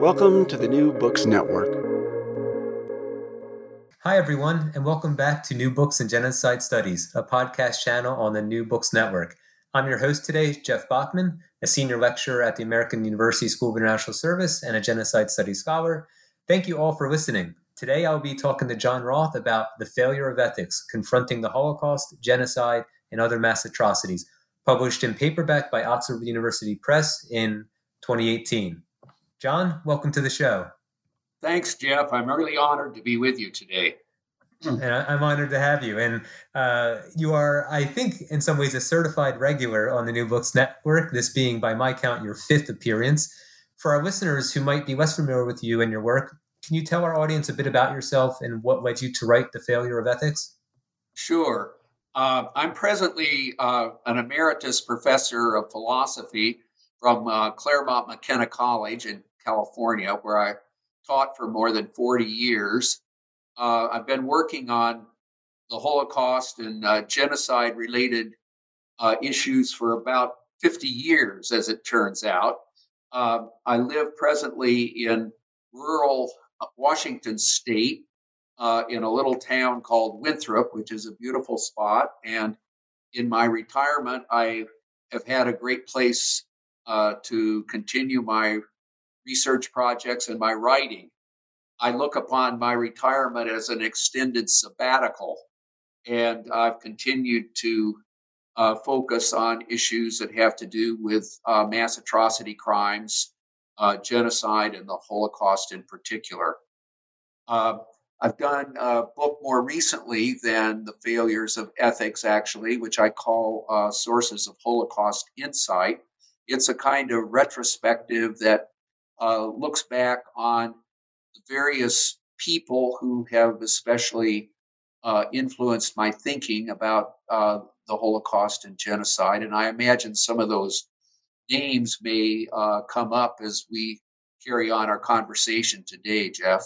Welcome to the New Books Network. Hi, everyone, and welcome back to New Books and Genocide Studies, a podcast channel on the New Books Network. I'm your host today, Jeff Bachman, a senior lecturer at the American University School of International Service and a genocide studies scholar. Thank you all for listening. Today, I'll be talking to John Roth about the failure of ethics, confronting the Holocaust, genocide, and other mass atrocities, published in paperback by Oxford University Press in 2018. John, welcome to the show. Thanks, Jeff. I'm really honored to be with you today. And I'm honored to have you. And uh, you are, I think, in some ways, a certified regular on the New Books Network, this being, by my count, your fifth appearance. For our listeners who might be less familiar with you and your work, can you tell our audience a bit about yourself and what led you to write The Failure of Ethics? Sure. Uh, I'm presently uh, an emeritus professor of philosophy from uh, Claremont McKenna College in California, where I taught for more than 40 years. Uh, I've been working on the Holocaust and uh, genocide related uh, issues for about 50 years, as it turns out. Um, I live presently in rural uh, Washington state uh, in a little town called Winthrop, which is a beautiful spot. And in my retirement, I have had a great place uh, to continue my research projects and my writing. I look upon my retirement as an extended sabbatical, and I've continued to uh, focus on issues that have to do with uh, mass atrocity crimes, uh, genocide, and the Holocaust in particular. Uh, I've done a book more recently than The Failures of Ethics, actually, which I call uh, Sources of Holocaust Insight. It's a kind of retrospective that uh, looks back on the various people who have especially uh, influenced my thinking about uh, the Holocaust and genocide. And I imagine some of those names may uh, come up as we carry on our conversation today, Jeff.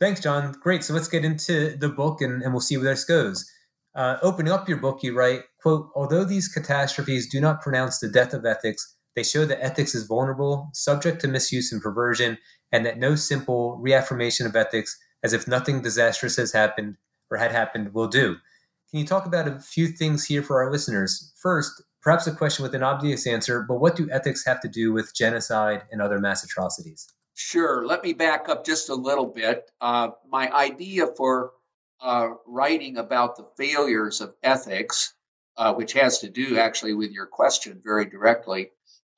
Thanks, John. Great. So let's get into the book and, and we'll see where this goes. Uh, opening up your book, you write, quote, although these catastrophes do not pronounce the death of ethics, they show that ethics is vulnerable, subject to misuse and perversion, and that no simple reaffirmation of ethics, as if nothing disastrous has happened or had happened, will do. Can you talk about a few things here for our listeners? First, perhaps a question with an obvious answer, but what do ethics have to do with genocide and other mass atrocities? Sure. Let me back up just a little bit. Uh, my idea for uh, writing about the failures of ethics, uh, which has to do actually with your question very directly,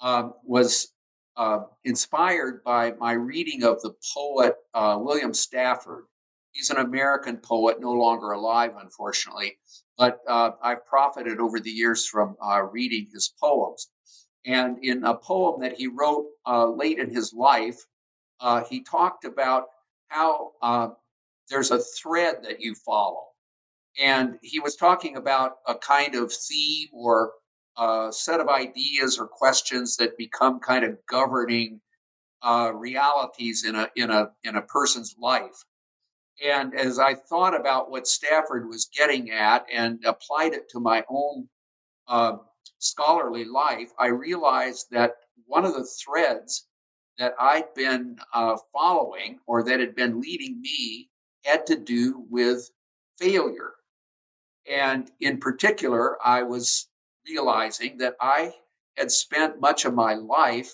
um, was uh, inspired by my reading of the poet uh, William Stafford. He's an American poet, no longer alive, unfortunately, but uh, I've profited over the years from uh, reading his poems. And in a poem that he wrote uh, late in his life, he talked about how there's a thread that you follow. And he was talking about a kind of theme or a set of ideas or questions that become kind of governing uh, realities in a in a in a person's life. And as I thought about what Stafford was getting at and applied it to my own uh, scholarly life, I realized that one of the threads that I'd been uh, following or that had been leading me had to do with failure. And in particular, I was realizing that I had spent much of my life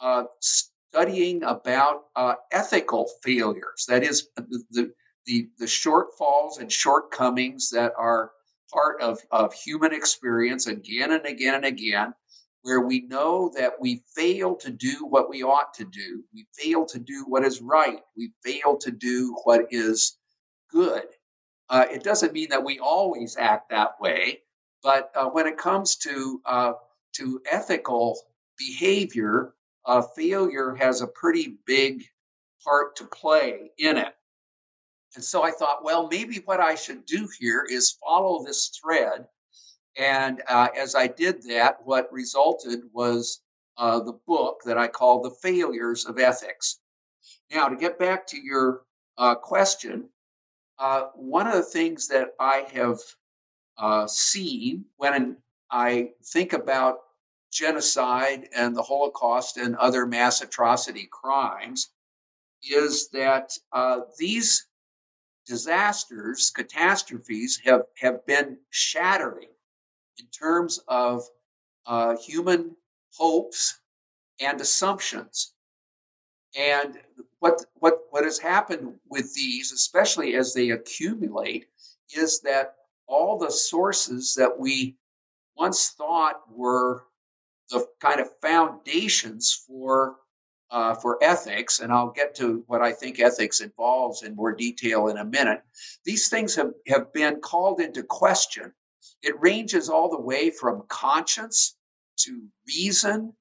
uh, studying about uh, ethical failures. That is, the, the, the shortfalls and shortcomings that are part of, of human experience again and again and again, where we know that we fail to do what we ought to do. We fail to do what is right. We fail to do what is good. Uh, it doesn't mean that we always act that way, but uh, when it comes to uh, to ethical behavior, uh, failure has a pretty big part to play in it. And so I thought, well, maybe what I should do here is follow this thread. And uh, as I did that, what resulted was uh, the book that I call The Failures of Ethics. Now, to get back to your uh, question, one of the things that I have uh, seen when I think about genocide and the Holocaust and other mass atrocity crimes is that uh, these disasters, catastrophes have, have been shattering in terms of uh, human hopes and assumptions. And what, what, what has happened with these, especially as they accumulate, is that all the sources that we once thought were the kind of foundations for uh, for ethics, and I'll get to what I think ethics involves in more detail in a minute, these things have, have been called into question. It ranges all the way from conscience to reason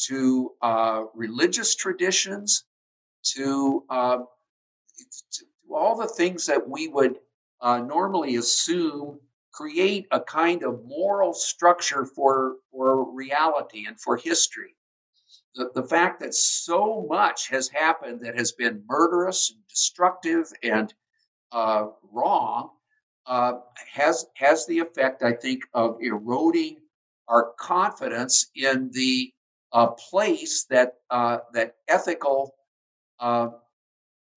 to uh, religious traditions to, uh, to, all the things that we would uh, normally assume create a kind of moral structure for, for reality and for history. The, the fact that so much has happened that has been murderous and destructive and uh, wrong uh, has has the effect, I think, of eroding our confidence in the uh, place that uh, that ethical uh,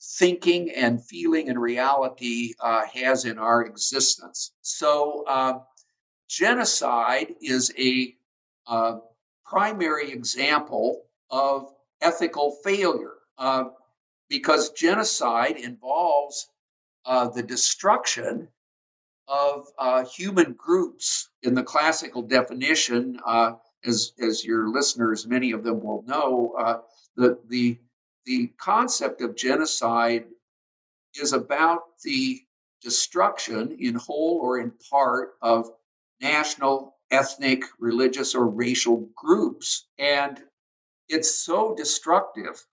thinking and feeling and reality uh, has in our existence. So, genocide is a primary example of ethical failure uh, because genocide involves uh, the destruction of uh, human groups in the classical definition. Uh, as, as your listeners, many of them will know, uh, the, the, the concept of genocide is about the destruction in whole or in part of national, ethnic, religious, or racial groups. And it's so destructive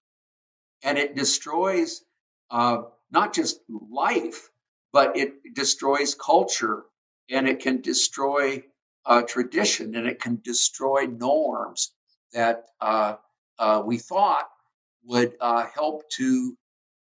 and it destroys uh, not just life, but it destroys culture and it can destroy uh, tradition and it can destroy norms that uh, uh we thought would uh, help to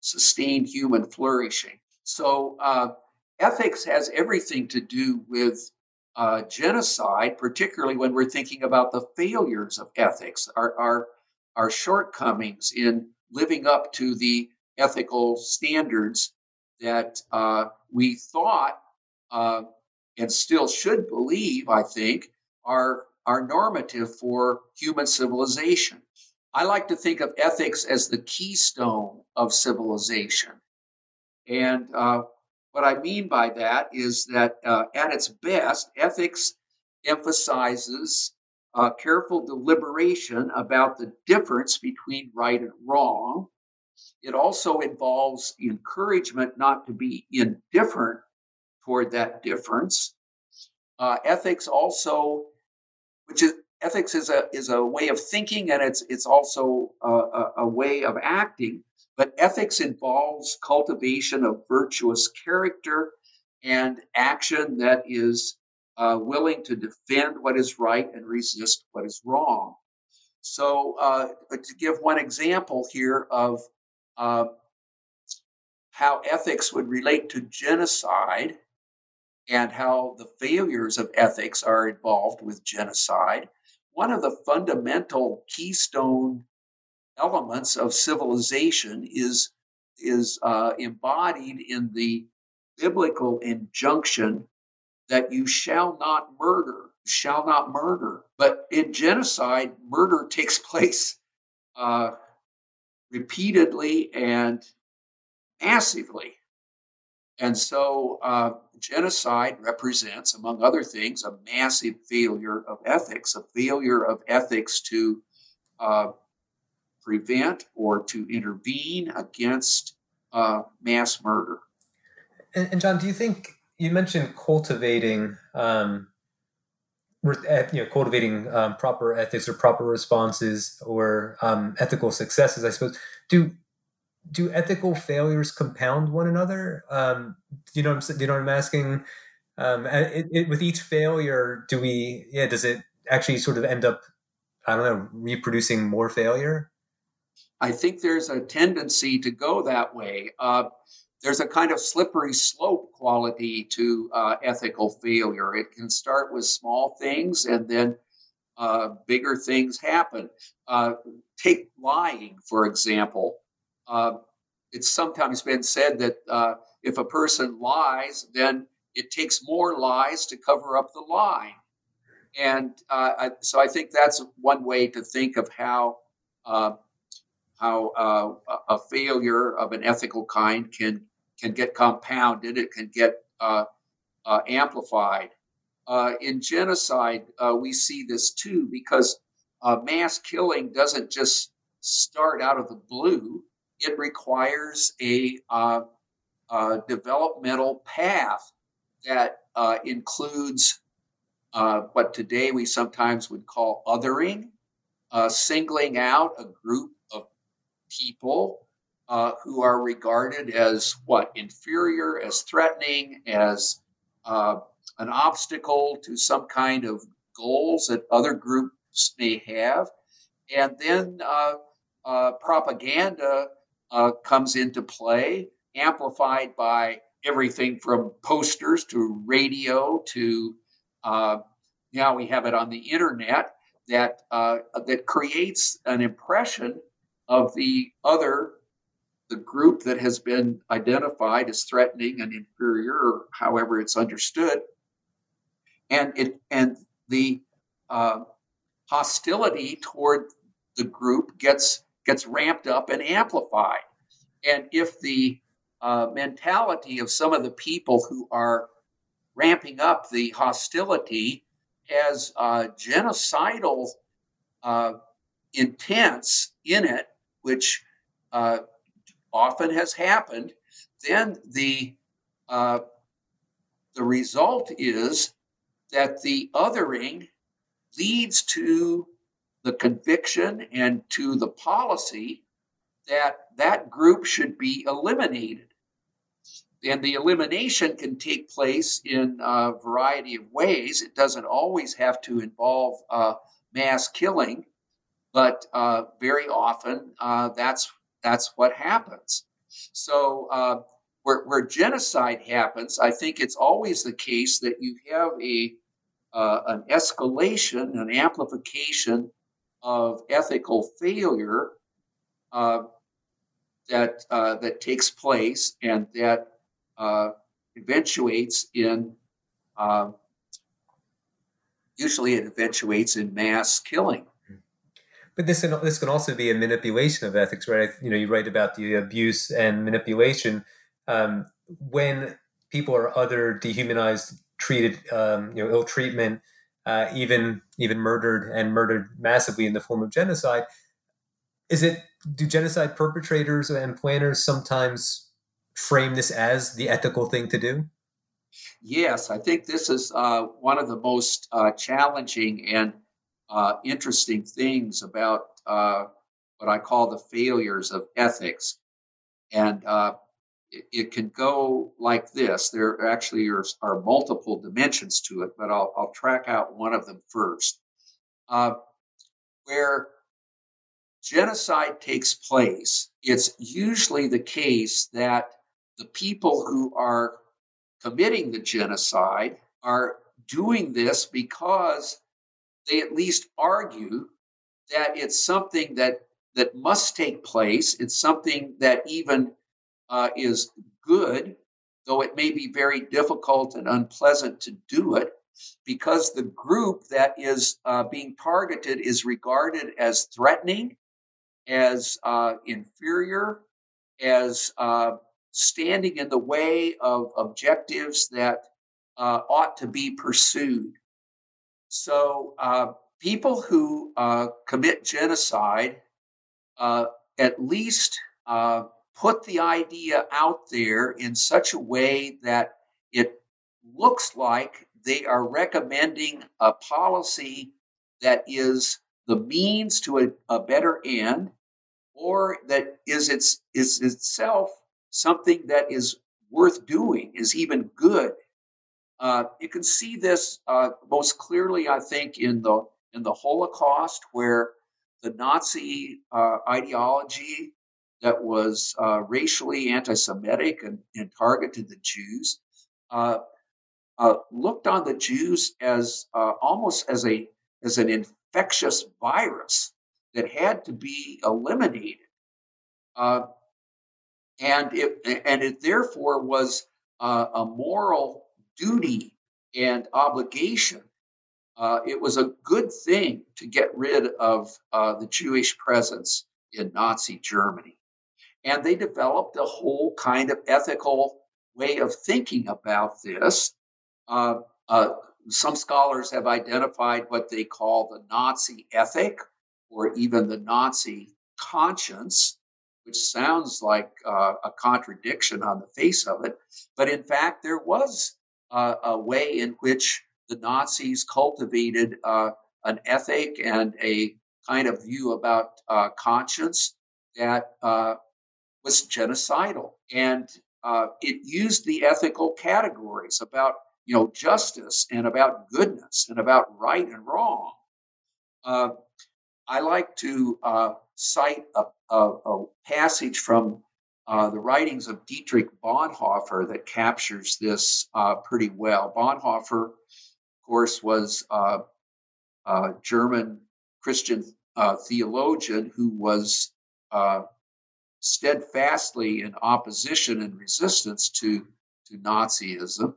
sustain human flourishing. So, uh, ethics has everything to do with uh, genocide, particularly when we're thinking about the failures of ethics, our, our, our shortcomings in living up to the ethical standards that uh, we thought uh, and still should believe, I think, are, are normative for human civilization. I like to think of ethics as the keystone of civilization. And uh, what I mean by that is that uh, at its best, ethics emphasizes uh, careful deliberation about the difference between right and wrong. It also involves encouragement not to be indifferent toward that difference. Uh, ethics also, which is ethics is a is a way of thinking and it's it's also a, a, a way of acting but ethics involves cultivation of virtuous character and action that is uh, willing to defend what is right and resist what is wrong. So, uh, to give one example here of uh, how ethics would relate to genocide and how the failures of ethics are involved with genocide, one of the fundamental keystone elements of civilization is is uh, embodied in the biblical injunction that you shall not murder, shall not murder. But in genocide, murder takes place uh, repeatedly and massively. And so uh, genocide represents, among other things, a massive failure of ethics, a failure of ethics to uh, prevent or to intervene against uh, mass murder. And, and, John, do you think you mentioned cultivating, um, you know, cultivating um, proper ethics or proper responses or um, ethical successes? I suppose. Do do ethical failures compound one another? Um, you know, i'm you know what I'm asking. Um, it, it, with each failure, do we? Yeah, does it actually sort of end up? I don't know, reproducing more failure. I think there's a tendency to go that way. Uh, there's a kind of slippery slope quality to uh, ethical failure. It can start with small things and then uh, bigger things happen. Uh, take lying, for example. Uh, it's sometimes been said that uh, if a person lies, then it takes more lies to cover up the lie. And I, so I think that's one way to think of how how uh, a failure of an ethical kind can can get compounded. It can get uh, uh, amplified. Uh, in genocide, uh, we see this too because uh, mass killing doesn't just start out of the blue. It requires a, developmental path that includes what today we sometimes would call othering, singling out a group of people uh, who are regarded as what inferior, as threatening, as uh, an obstacle to some kind of goals that other groups may have. And then uh, uh propaganda uh, comes into play, amplified by everything from posters to radio to uh, now we have it on the internet that that creates an impression of the other, the group that has been identified as threatening and inferior, or however it's understood, and it and the uh, hostility toward the group gets gets ramped up and amplified. And if the uh, mentality of some of the people who are ramping up the hostility has uh, genocidal uh, intents in it, which uh, often has happened, then the uh, the result is that the othering leads to the conviction and to the policy that that group should be eliminated. And the elimination can take place in a variety of ways. It doesn't always have to involve uh, mass killing. But uh, very often, uh, that's that's what happens. So uh, where, where, genocide happens, I think it's always the case that you have a uh, an escalation, an amplification of ethical failure uh, that uh, that takes place and that eventuates in usually it eventuates in mass killing. But this can, this can also be a manipulation of ethics, right? You know, you write about the abuse and manipulation um, when people are other, dehumanized, treated, um, you know, ill treatment, uh, even even murdered and murdered massively in the form of genocide. Is it do genocide perpetrators and planners sometimes frame this as the ethical thing to do? Yes, I think this is uh, one of the most uh, challenging and uh, interesting things about uh, what I call the failures of ethics. And uh, it, can go like this. There actually are, are, multiple dimensions to it, but I'll, I'll, track out one of them first. Uh, where genocide takes place, it's usually the case that the people who are committing the genocide are doing this because they at least argue that it's something that that must take place. It's something that even uh, is good, though it may be very difficult and unpleasant to do it, because the group that is uh, being targeted is regarded as threatening, as uh, inferior, as uh, standing in the way of objectives that uh, ought to be pursued. So, uh, people who commit genocide at least put the idea out there in such a way that it looks like they are recommending a policy that is the means to a, a better end or that is its is itself something that is worth doing is even good. Uh, you can see this uh, most clearly i think in the in the holocaust where the nazi uh, ideology that was uh, racially anti-semitic and, and, targeted the jews uh, uh, looked on the jews as almost as a as an infectious virus that had to be eliminated. Uh, and it and it therefore was uh, a moral duty and obligation. Uh, it was a good thing to get rid of uh, the Jewish presence in Nazi Germany, and they developed a whole kind of ethical way of thinking about this. Uh, uh, some scholars have identified what they call the Nazi ethic, or even the Nazi conscience, which sounds like uh, a contradiction on the face of it. But in fact, there was uh, a way in which the Nazis cultivated uh, an ethic and a kind of view about uh, conscience that was genocidal. And uh, it used the ethical categories about you know justice and about goodness and about right and wrong. Uh, I like to uh, cite a, a, a, passage from uh, the writings of Dietrich Bonhoeffer that captures this uh, pretty well. Bonhoeffer, of course, was uh, a German Christian theologian who was steadfastly in opposition and resistance to, to Nazism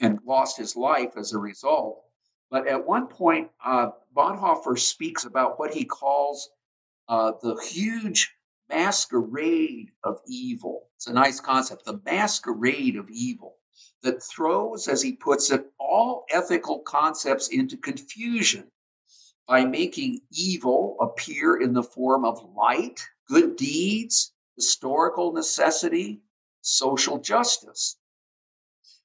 and lost his life as a result. But at one point, uh, Bonhoeffer speaks about what he calls uh, the huge masquerade of evil. It's a nice concept, the masquerade of evil that throws, as he puts it, all ethical concepts into confusion by making evil appear in the form of light, good deeds, historical necessity, social justice.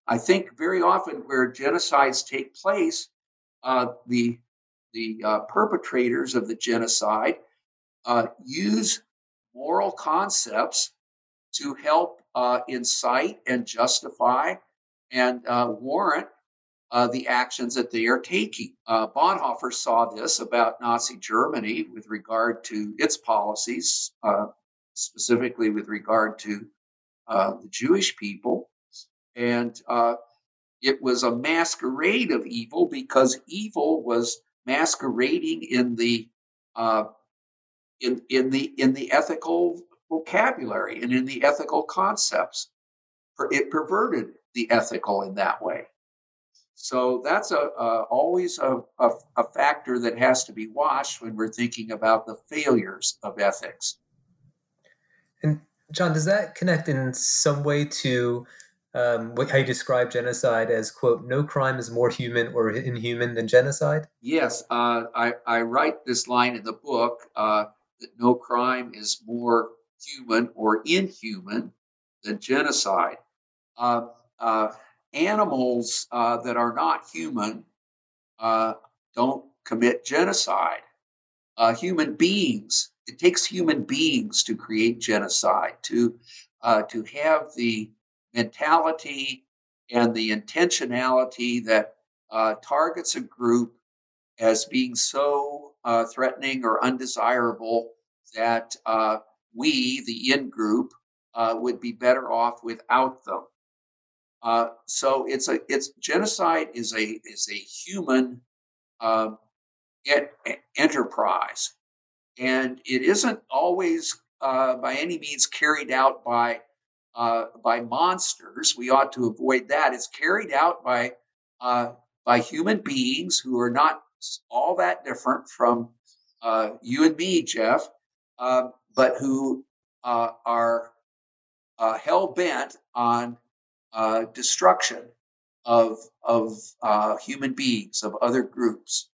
I think very often where genocides take place, uh, the the uh, perpetrators of the genocide uh, use moral concepts to help uh, incite and justify and uh, warrant uh, the actions that they are taking. Bonhoeffer saw this about Nazi Germany with regard to its policies, specifically with regard to the Jewish people. And it was a masquerade of evil because evil was masquerading in the uh, in in the in the ethical vocabulary and in the ethical concepts. It perverted the ethical in that way. So that's a, a always a, a, a factor that has to be watched when we're thinking about the failures of ethics. And John, does that connect in some way to um, how you describe genocide as quote no crime is more human or inhuman than genocide yes uh, I, I write this line in the book uh, that no crime is more human or inhuman than genocide uh, uh animals uh, that are not human uh, don't commit genocide human beings it takes human beings to create genocide to to have the mentality and the intentionality that uh, targets a group as being so uh, threatening or undesirable that uh, we, the in group, uh, would be better off without them. Uh, so it's a it's genocide is a is a human um, enterprise, and it isn't always uh, by any means carried out by uh, by monsters. We ought to avoid that. It's carried out by uh, by human beings who are not all that different from uh, you and me, Jeff, uh, but who uh, are uh, hell bent on uh, destruction of of uh, human beings, of other groups.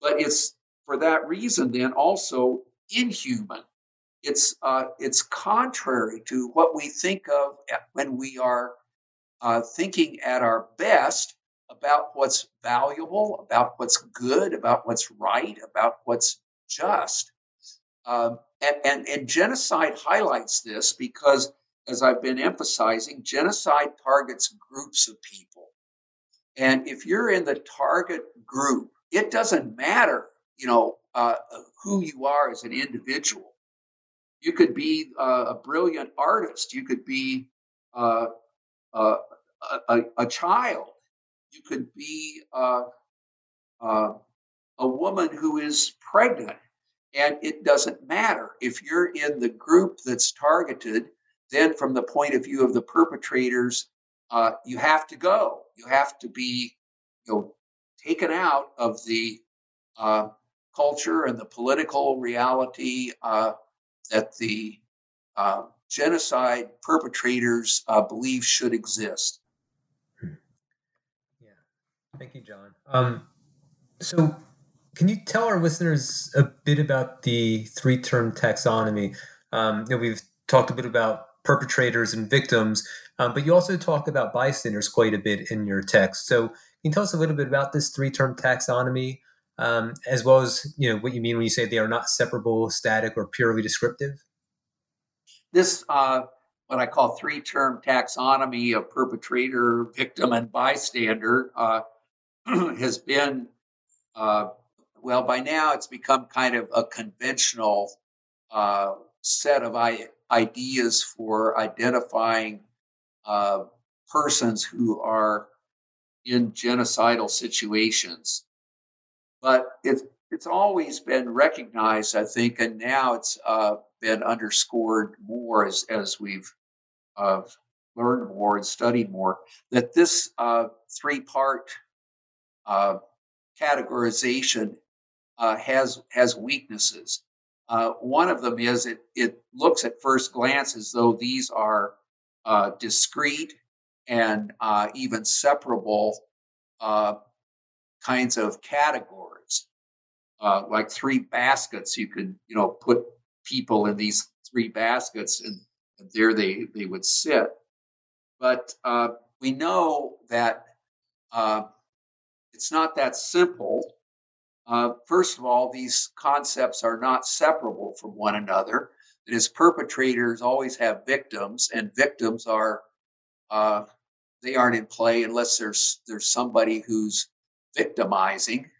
But it's for that reason then also inhuman. It's uh, it's contrary to what we think of when we are uh, thinking at our best about what's valuable, about what's good, about what's right, about what's just. Um, and, and, and genocide highlights this because, as I've been emphasizing, genocide targets groups of people. And if you're in the target group, it doesn't matter, you know, uh, who you are as an individual. You could be uh, a brilliant artist. You could be uh, a, a, child. You could be uh, uh, a woman who is pregnant and it doesn't matter. If you're in the group that's targeted, then from the point of view of the perpetrators, uh, you have to go. You have to be you know, taken out of the uh, culture and the political reality uh, that the uh, genocide perpetrators uh, believe should exist. Hmm. Yeah. Thank you, John. Um, so can you tell our listeners a bit about the three term taxonomy? Um, you know, we've talked a bit about perpetrators and victims, um, but you also talk about bystanders quite a bit in your text. So, can you tell us a little bit about this three term taxonomy, um, as well as you know what you mean when you say they are not separable, static, or purely descriptive? This, uh, what I call three term taxonomy of perpetrator, victim, and bystander, uh, has been uh, well, by now it's become kind of a conventional uh, set of I- ideas for identifying uh, persons who are in genocidal situations. But it's it's always been recognized, I think, and now it's uh, been underscored more as as we've uh, learned more and studied more that this uh, three part uh, categorization uh, has has weaknesses. Uh, one of them is it it looks at first glance as though these are uh, discrete and uh, even separable uh, kinds of categories, uh, like three baskets. You could you know put people in these three baskets, and, and there they they would sit. But we know that it's not that simple uh, first of all, these concepts are not separable from one another. That is, perpetrators always have victims, and victims are uh, they aren't in play unless there's there's somebody who's victimizing.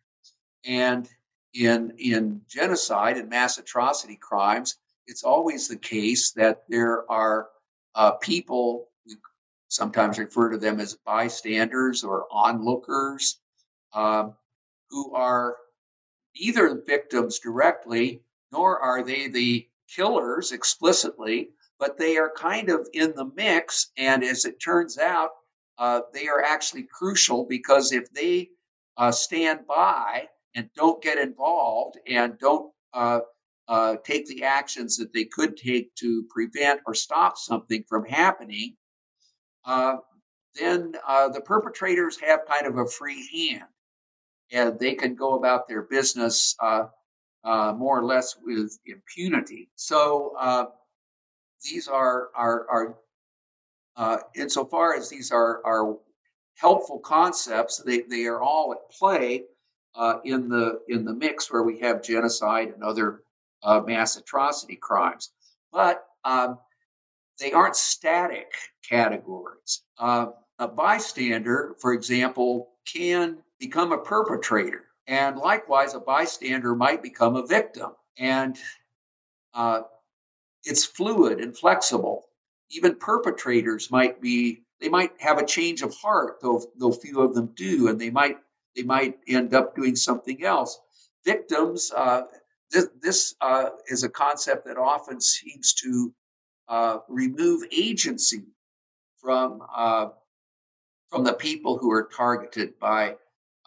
And in in genocide and mass atrocity crimes, it's always the case that there are uh, people. We sometimes refer to them as bystanders or onlookers, um, who are either victims directly, nor are they the killers explicitly, but they are kind of in the mix. And as it turns out, uh, they are actually crucial because if they uh, stand by and don't get involved and don't uh, uh take the actions that they could take to prevent or stop something from happening, uh, then uh, the perpetrators have kind of a free hand and they can go about their business uh, uh, more or less with impunity. So uh, these are are are uh, insofar as these are are helpful concepts, they they are all at play uh, in the in the mix where we have genocide and other uh, mass atrocity crimes, but um, they aren't static categories. a bystander, for example, can become a perpetrator. And likewise, a bystander might become a victim. And uh, it's fluid and flexible. Even perpetrators might be, they might have a change of heart, though, though few of them do, and they might they might end up doing something else. Victims, uh, this, this uh, is a concept that often seems to uh, remove agency from uh, from the people who are targeted by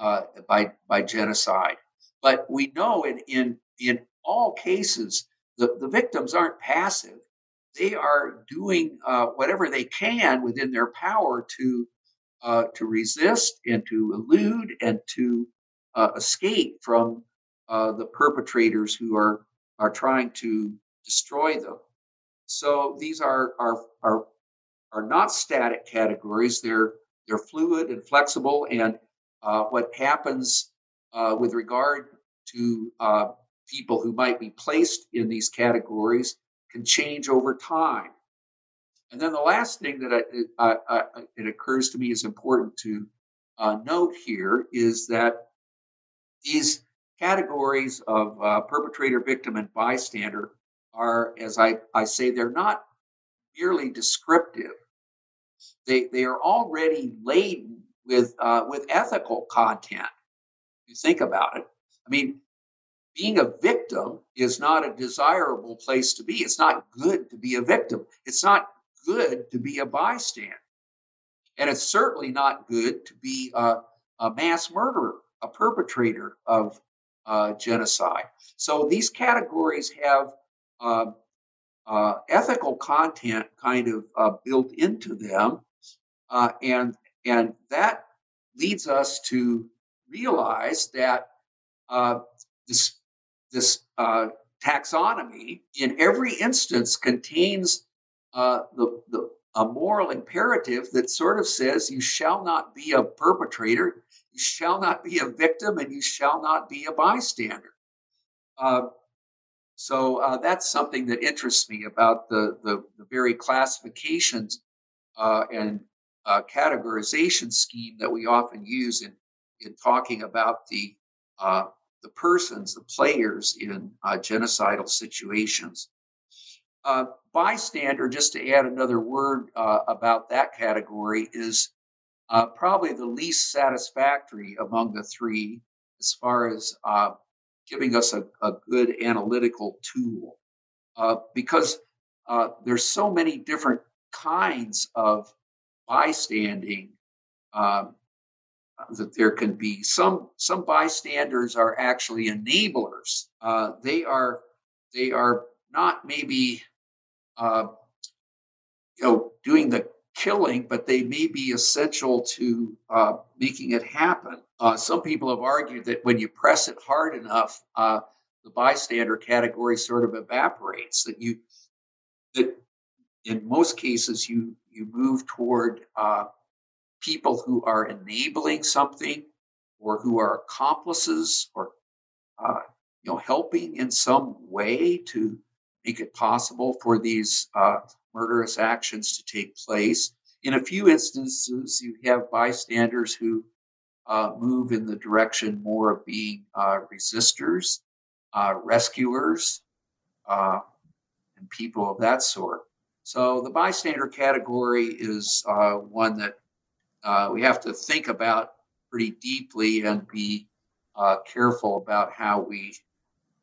uh, by by genocide. But we know in in in all cases the, the victims aren't passive. They are doing uh, whatever they can within their power to uh, to resist and to elude and to uh, escape from uh, the perpetrators who are are trying to destroy them. So these are are are are not static categories. They're they're fluid and flexible. And uh, what happens uh, with regard to uh, people who might be placed in these categories can change over time. And then the last thing that I, I, I, it occurs to me is important to uh, note here is that these categories of uh, perpetrator, victim, and bystander are, as I, I say, they're not merely descriptive. They, they are already laden with, uh, with ethical content. You think about it. I mean, being a victim is not a desirable place to be. It's not good to be a victim. It's not good to be a bystander. And it's certainly not good to be a, a mass murderer, a perpetrator of uh, genocide. So these categories have uh, uh, ethical content kind of uh, built into them, uh, and and that leads us to realize that uh, this this taxonomy in every instance contains uh, the, the a moral imperative that sort of says you shall not be a perpetrator, you shall not be a victim, and you shall not be a bystander. Uh, so uh, that's something that interests me about the, the, the very classifications uh, and uh, categorization scheme that we often use in, in talking about the, uh, the persons, the players in genocidal situations. Uh, bystander, just to add another word uh, about that category, is uh, probably the least satisfactory among the three as far as uh, giving us a, a, good analytical tool. Uh, because uh, there's so many different kinds of bystanding um, that there can be. Some some bystanders are actually enablers. they are they are not maybe uh, you know, doing the killing, but they may be essential to uh, making it happen. Uh, some people have argued that when you press it hard enough, uh, the bystander category sort of evaporates. That you, that in most cases, you you move toward uh, people who are enabling something, or who are accomplices, or uh, you know, helping in some way to make it possible for these uh, murderous actions to take place. In a few instances, you have bystanders who uh, move in the direction more of being uh, resistors, uh, rescuers, uh, and people of that sort. So the bystander category is uh, one that we have to think about pretty deeply and be careful about how we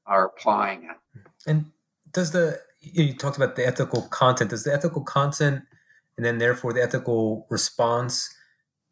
are applying it. And does the you talked about the ethical content does the ethical content and then therefore the ethical response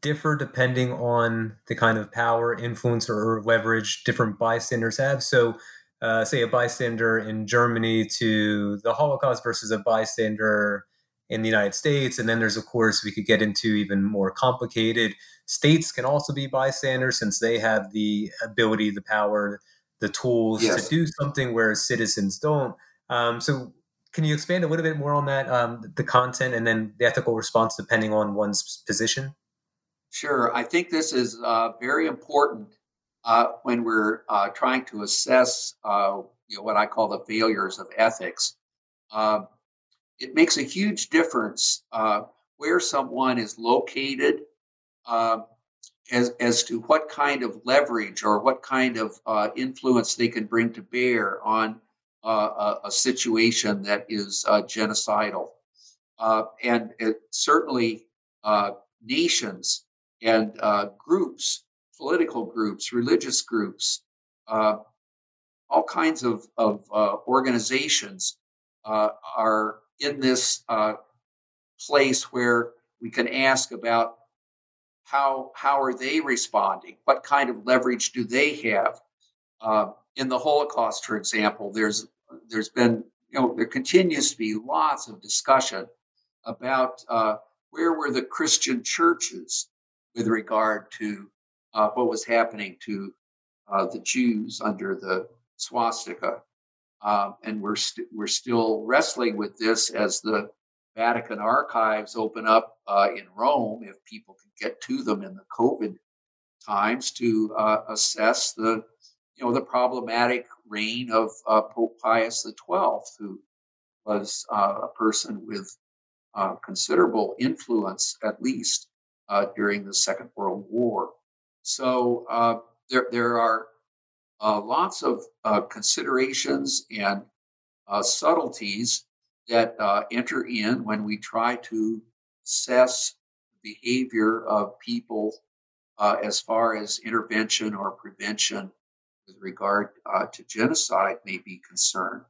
differ depending on the kind of power influence or leverage different bystanders have so uh, say a bystander in germany to the holocaust versus a bystander in the united states and then there's of course we could get into even more complicated states can also be bystanders since they have the ability the power the tools yes. to do something where citizens don't um, so, can you expand a little bit more on that, um, the content, and then the ethical response depending on one's position? Sure. I think this is uh, very important uh, when we're uh, trying to assess uh, you know, what I call the failures of ethics. Um, it makes a huge difference uh, where someone is located um, as, as to what kind of leverage or what kind of uh, influence they can bring to bear on uh, a, a, situation that is genocidal. And it, certainly nations and groups, political groups, religious groups, all kinds of, of organizations are in this place where we can ask about how how are they responding? What kind of leverage do they have? Uh, in the Holocaust, for example, there's there's been you know there continues to be lots of discussion about uh, where were the Christian churches with regard to uh, what was happening to uh, the Jews under the swastika, um, and we're we st- we're still wrestling with this as the Vatican archives open up uh, in Rome, if people can get to them in the COVID times, to uh, assess the you know the problematic reign of uh, Pope Pius XII, who was uh, a person with considerable influence, at least during the Second World War. So there there are lots of considerations and subtleties that uh, enter in when we try to assess the behavior of people uh, as far as intervention or prevention with regard uh, to genocide may be concerned.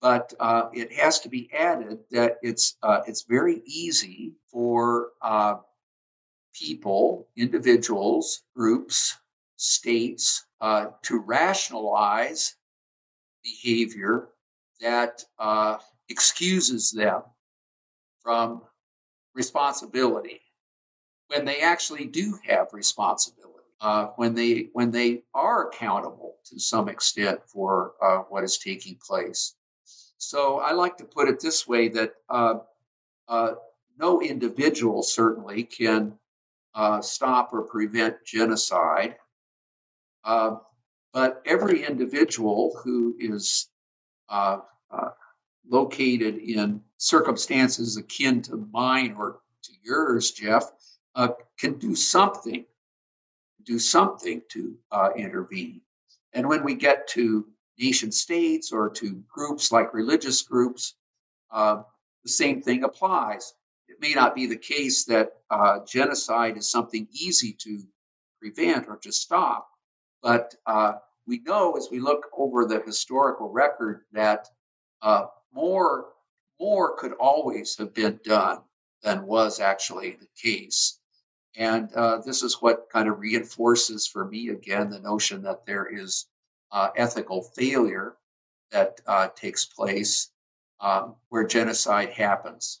But uh, it has to be added that it's uh, it's very easy for uh, people, individuals, groups, states to rationalize behavior that excuses them from responsibility when they actually do have responsibility, uh, when they when they are accountable to some extent for uh, what is taking place. So I like to put it this way: that uh, uh no individual certainly can uh, stop or prevent genocide, uh, but every individual who is located in circumstances akin to mine or to yours, Jeff, uh, can do something, do something to uh, intervene. And when we get to nation states or to groups like religious groups, uh, the same thing applies. May not be the case that uh, genocide is something easy to prevent or to stop, but uh, we know as we look over the historical record that uh, more more could always have been done than was actually the case. And uh, this is what kind of reinforces for me again the notion that there is uh, ethical failure that uh, takes place um, where genocide happens.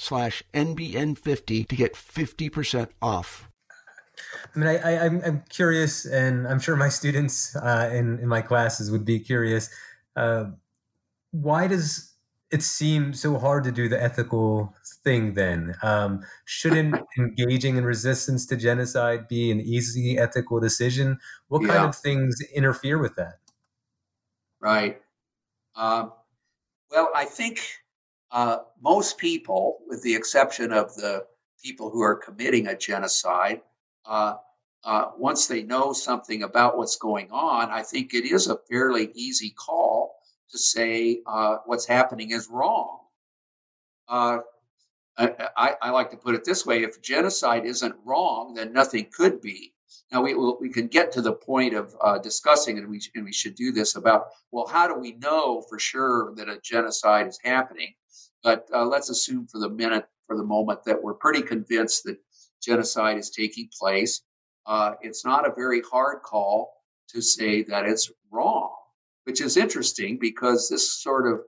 slash NBN50 to get 50% off. I mean, I, I, am I'm, I'm curious, and I'm sure my students uh, in, in my classes would be curious. Uh, why does it seem so hard to do the ethical thing then? Um, shouldn't engaging in resistance to genocide be an easy ethical decision? What kind of things interfere with that? Right. Um, well, I think uh, most people, with the exception of the people who are committing a genocide, uh, uh, once they know something about what's going on, I think it is a fairly easy call to say uh, what's happening is wrong. Uh, I, I, like to put it this way if genocide isn't wrong, then nothing could be. Now we we can get to the point of uh, discussing, and we and we should do this about well, how do we know for sure that a genocide is happening? But uh, let's assume for the minute, for the moment, that we're pretty convinced that genocide is taking place. Uh, it's not a very hard call to say that it's wrong, which is interesting because this sort of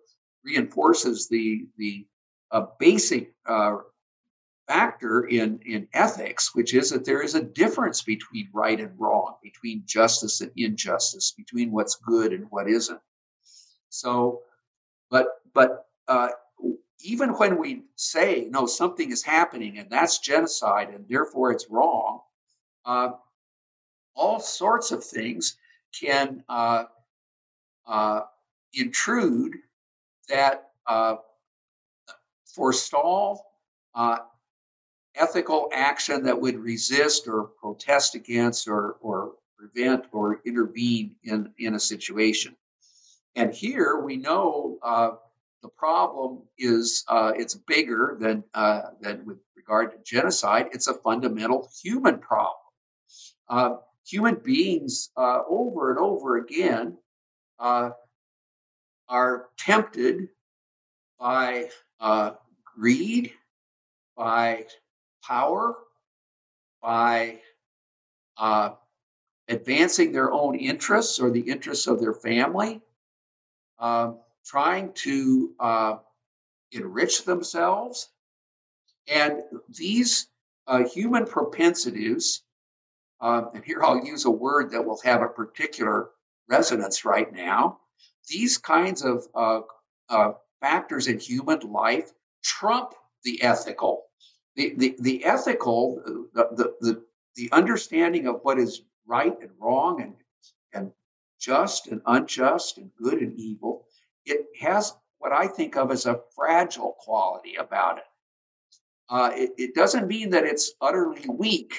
reinforces the the uh, basic uh, factor in in ethics, which is that there is a difference between right and wrong, between justice and injustice, between what's good and what isn't. So, but but uh, even when we say no, something is happening and that's genocide and therefore it's wrong, uh, all sorts of things can uh, uh, intrude that uh, forestall uh, ethical action that would resist or protest against or, or prevent or intervene in, in a situation. And here we know uh, the problem is uh, it's bigger than, uh, than with regard to genocide. It's a fundamental human problem. Uh, human beings uh, over and over again uh, are tempted by greed, by power by uh, advancing their own interests or the interests of their family, uh, trying to uh, enrich themselves. And these uh, human propensities, uh, and here I'll use a word that will have a particular resonance right now, these kinds of uh, factors in human life trump the ethical the, the, the ethical, the, the, the, the understanding of what is right and wrong and, and just and unjust and good and evil, it has what I think of as a fragile quality about it. Uh, it, it, doesn't mean that it's utterly weak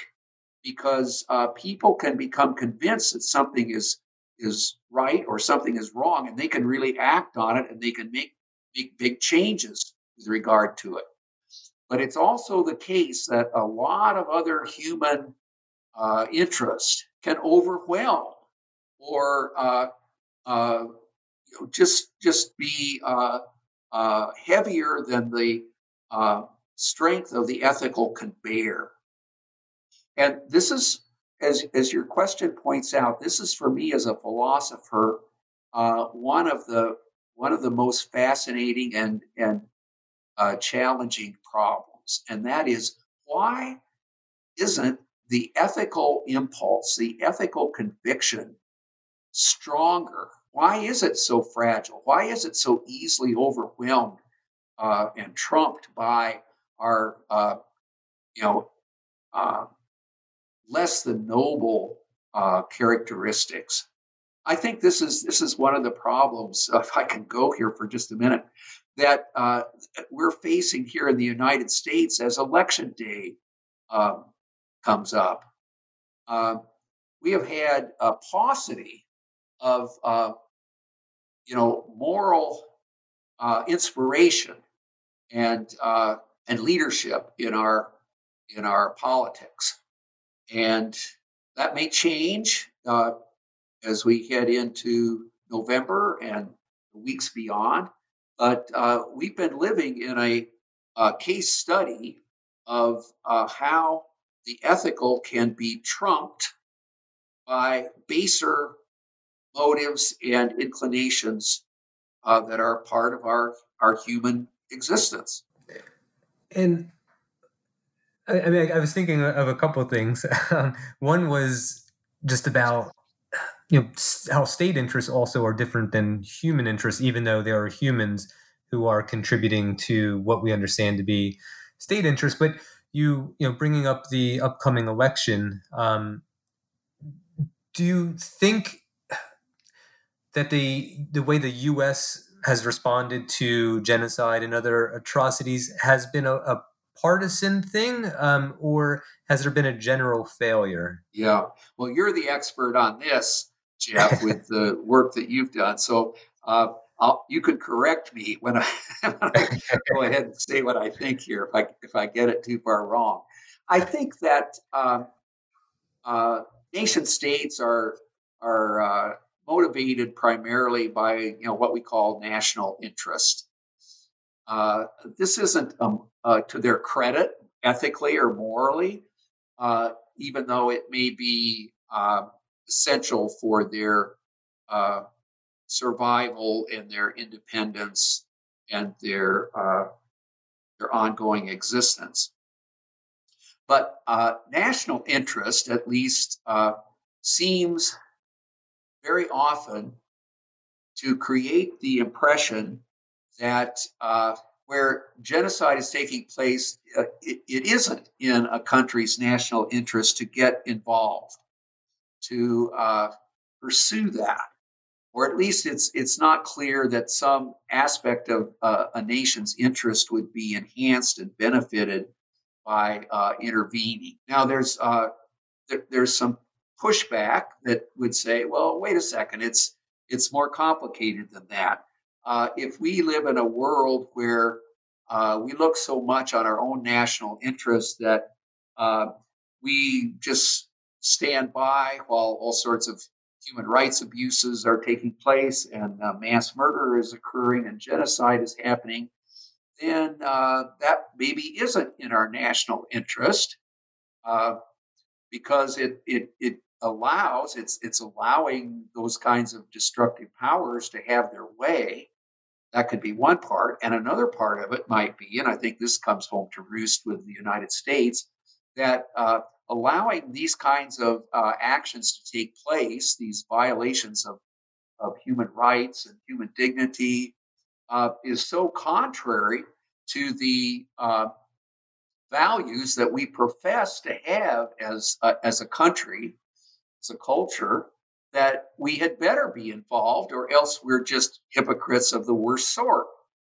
because uh, people can become convinced that something is is right or something is wrong and they can really act on it and they can make make big changes with regard to it but it's also the case that a lot of other human uh, interest can overwhelm or uh, uh, you know, just just be uh, uh, heavier than the uh, strength of the ethical can bear. And this is, as as your question points out, this is for me as a philosopher one of the one of the most fascinating and and uh, challenging problems, and that is why isn't the ethical impulse, the ethical conviction stronger? Why is it so fragile? Why is it so easily overwhelmed uh, and trumped by our, uh, you know, uh, less than noble uh, characteristics? I think this is this is one of the problems. If I can go here for just a minute, that uh, we're facing here in the United States as election day um, comes up. Uh, we have had a paucity of, uh, you know, moral uh, inspiration and uh, and leadership in our in our politics, and that may change uh, as we head into November and the weeks beyond. But uh, we've been living in a, a case study of uh, how the ethical can be trumped by baser motives and inclinations uh, that are part of our, our human existence. And I, mean, I was thinking of a couple of things. One was just about you know how state interests also are different than human interests even though there are humans who are contributing to what we understand to be state interests but you you know bringing up the upcoming election um, do you think that the the way the US has responded to genocide and other atrocities has been a, a partisan thing um, or has there been a general failure yeah well you're the expert on this Jeff, with the work that you've done. So uh, you could correct me when I, when I, go ahead and say what I think here if I if I get it too far wrong. I think that um, uh, nation states are are uh, motivated primarily by you know what we call national interest. Uh, this isn't um, uh, to their credit, ethically or morally, uh, even though it may be uh, essential for their uh, survival and their independence and their their ongoing existence. But national interest, at least, seems very often to create the impression that uh, where genocide is taking place, uh, it, it isn't in a country's national interest to get involved, to uh, pursue that, or at least it's it's not clear that some aspect of uh, a nation's interest would be enhanced and benefited by uh, intervening. Now, there's uh, there, there's some pushback that would say, well, wait a second, it's it's more complicated than that. Uh, if we live in a world where uh, we look so much on our own national interests that uh, we just stand by while all sorts of human rights abuses are taking place and uh, mass murder is occurring and genocide is happening, then uh, that maybe isn't in our national interest uh, because it, it, it allows it's it's allowing those kinds of destructive powers to have their way. That could be one part and another part of it might be and i think this comes home to roost with the united states that uh, allowing these kinds of uh, actions to take place these violations of, of human rights and human dignity uh, is so contrary to the uh, values that we profess to have as, as a country as a culture that we had better be involved or else we're just hypocrites of the worst sort.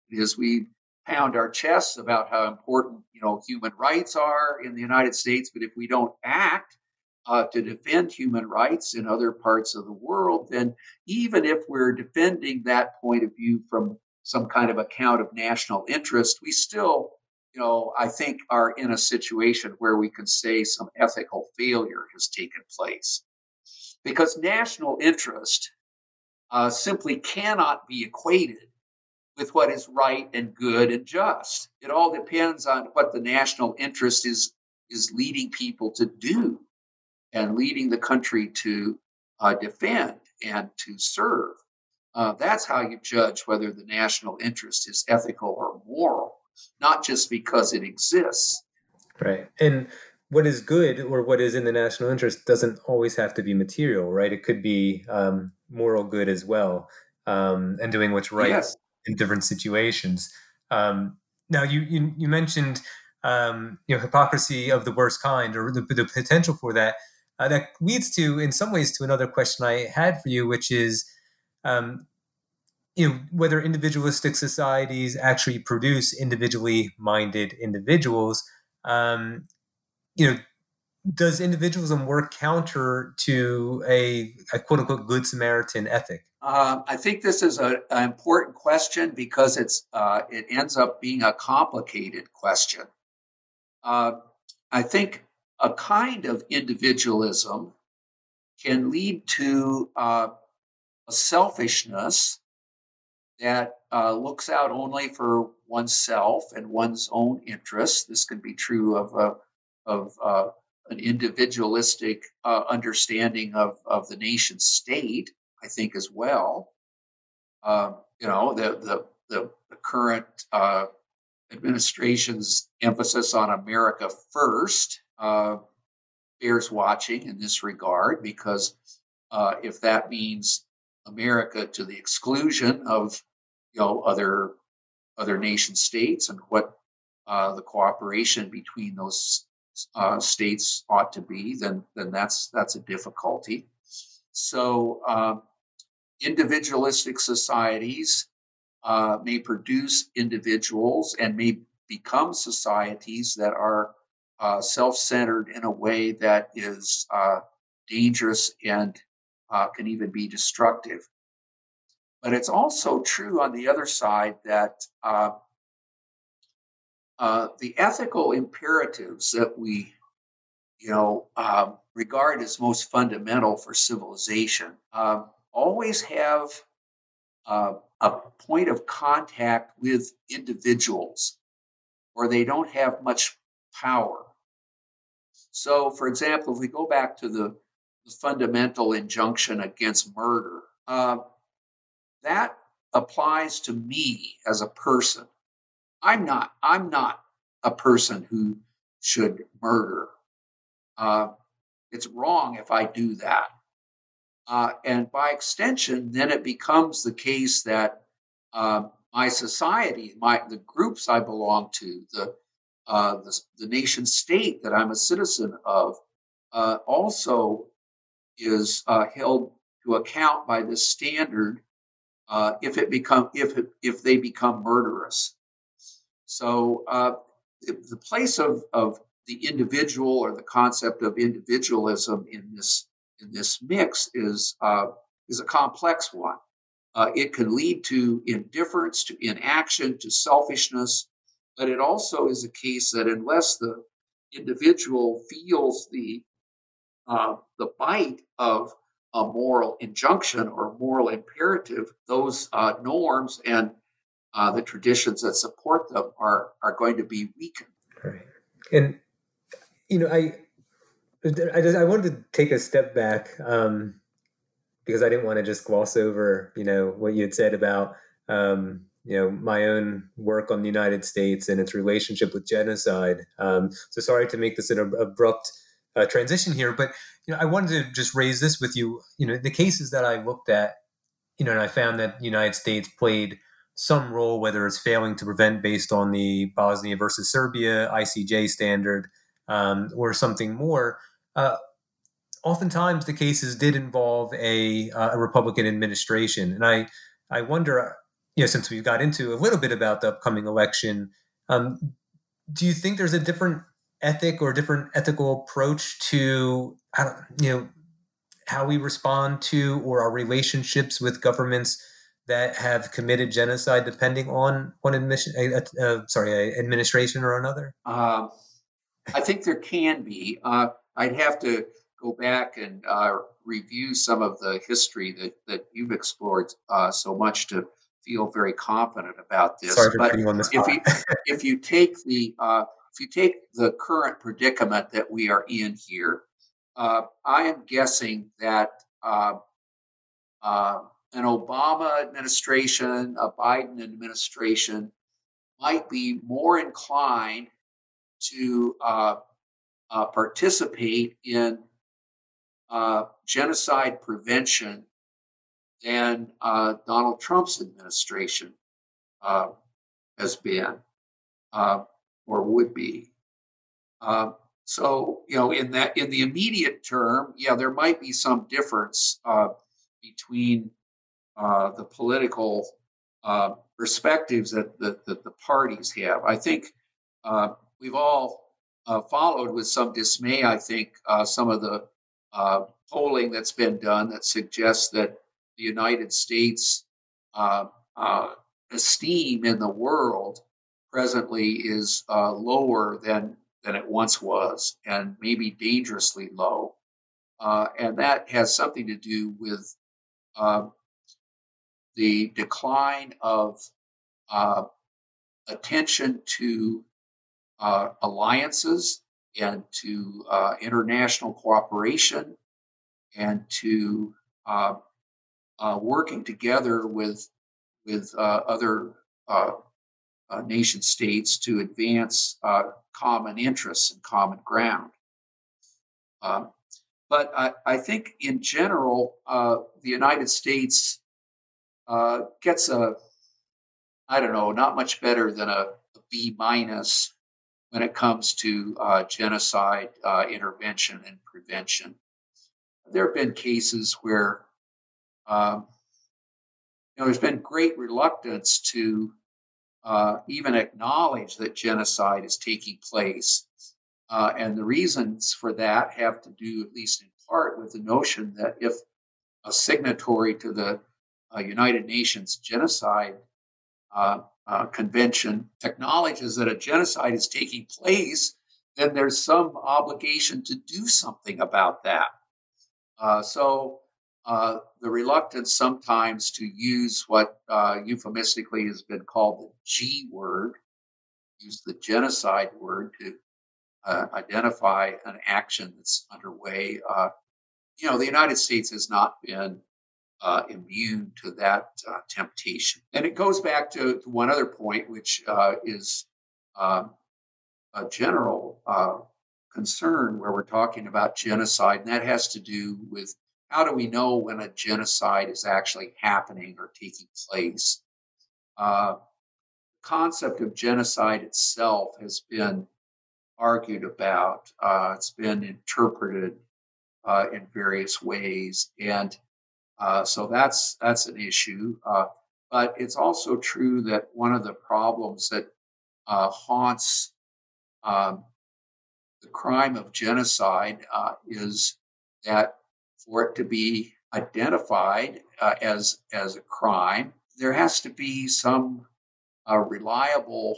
Because we pound our chests about how important you know human rights are in the united states but if we don't act uh, to defend human rights in other parts of the world then even if we're defending that point of view from some kind of account of national interest we still you know i think are in a situation where we can say some ethical failure has taken place because national interest uh, simply cannot be equated with what is right and good and just. It all depends on what the national interest is is leading people to do and leading the country to uh, defend and to serve. Uh, that's how you judge whether the national interest is ethical or moral, not just because it exists. Right. And what is good or what is in the national interest doesn't always have to be material, right? It could be um, moral good as well, um, and doing what's right yes. in different situations. Um, now, you you, you mentioned um, you know hypocrisy of the worst kind, or the, the potential for that. Uh, that leads to, in some ways, to another question I had for you, which is, um, you know, whether individualistic societies actually produce individually minded individuals. Um, you know, does individualism work counter to a, a quote unquote good Samaritan ethic? Uh, I think this is an important question because it's uh, it ends up being a complicated question. Uh, I think a kind of individualism can lead to uh, a selfishness that uh, looks out only for oneself and one's own interests. This can be true of a of uh, an individualistic uh, understanding of, of the nation state, I think, as well. Um, you know, the, the, the, the current uh, administration's emphasis on America first uh, bears watching in this regard because uh, if that means America to the exclusion of you know other other nation states and what uh, the cooperation between those uh, states ought to be, then then that's that's a difficulty. So um, individualistic societies uh, may produce individuals and may become societies that are uh, self-centered in a way that is uh, dangerous and uh, can even be destructive. But it's also true on the other side that uh, uh, the ethical imperatives that we you know, um, regard as most fundamental for civilization, um, always have uh, a point of contact with individuals, or they don't have much power. So, for example, if we go back to the, the fundamental injunction against murder, uh, that applies to me as a person. I'm not. I'm not a person who should murder. Uh, it's wrong if I do that. Uh, and by extension, then it becomes the case that uh, my society, my the groups I belong to, the uh, the, the, nation state that I'm a citizen of, uh, also is uh, held to account by this standard if it become if it, if they become murderous. So the place of of the individual or the concept of individualism in this in this mix is uh, is a complex one. Uh, it can lead to indifference, to inaction, to selfishness, but it also is a case that unless the individual feels the uh, the bite of a moral injunction or moral imperative, those uh, norms and uh, the traditions that support them are are going to be weakened. Right. And you know, I I just I wanted to take a step back um, because I didn't want to just gloss over, you know, what you had said about um, you know my own work on the United States and its relationship with genocide. Um, so sorry to make this an abrupt uh, transition here, but you know I wanted to just raise this with you. You know, the cases that I looked at, you know, and I found that the United States played some role, whether it's failing to prevent based on the Bosnia versus Serbia ICJ standard um, or something more. Uh, oftentimes, the cases did involve a, uh, a, Republican administration, and I I wonder, you know, since we've got into a little bit about the upcoming election, um, do you think there's a different ethic or different ethical approach to I don't, you know how we respond to or our relationships with governments? That have committed genocide, depending on one admission, uh, uh, sorry, administration or another? Uh, I think there can be. Uh, I'd have to go back and uh, review some of the history that, that you've explored uh, so much to feel very confident about this. Sorry for but on this if you if you take the if you take the current predicament that we are in here, I am guessing that an Obama administration, a Biden administration might be more inclined to uh, uh, participate in uh, genocide prevention than uh, Donald Trump's administration uh, has been uh, or would be. so you know, in that in the immediate term, yeah, there might be some difference between uh, the political uh, perspectives that, that, that, the parties have. I think uh, we've all uh, followed with some dismay, I think, uh, some of the polling that's been done that suggests that the United States esteem in the world presently is lower than, than it once was, and maybe dangerously low. and that has something to do with the decline of uh, attention to uh, alliances and to uh, international cooperation and to uh, uh, working together with with uh, other nation states to advance common interests and common ground. But I, I, think in general, the United States uh, gets a, I don't know, not much better than a, a B minus when it comes to uh, genocide uh, intervention and prevention. There have been cases where um, you know, there's been great reluctance to uh, even acknowledge that genocide is taking place. Uh, and the reasons for that have to do, at least in part, with the notion that if a signatory to the uh, United Nations Genocide uh, uh, Convention acknowledges that a genocide is taking place, then there's some obligation to do something about that. Uh, so uh, the reluctance sometimes to use what uh, euphemistically has been called the G word, use the genocide word to identify an action that's underway. You know, the United States has not been uh, immune to that uh, temptation. And it goes back to, one other point, which uh, is um, a general uh, concern where we're talking about genocide, and that has to do with how do we know when a genocide is actually happening or taking place. Uh, concept of genocide itself has been argued about. Uh, it's been interpreted in various ways, and uh, so that's that's an issue. Uh, but it's also true that one of the problems that uh, haunts um, the crime of genocide uh, is that for it to be identified uh, as as a crime, there has to be some reliable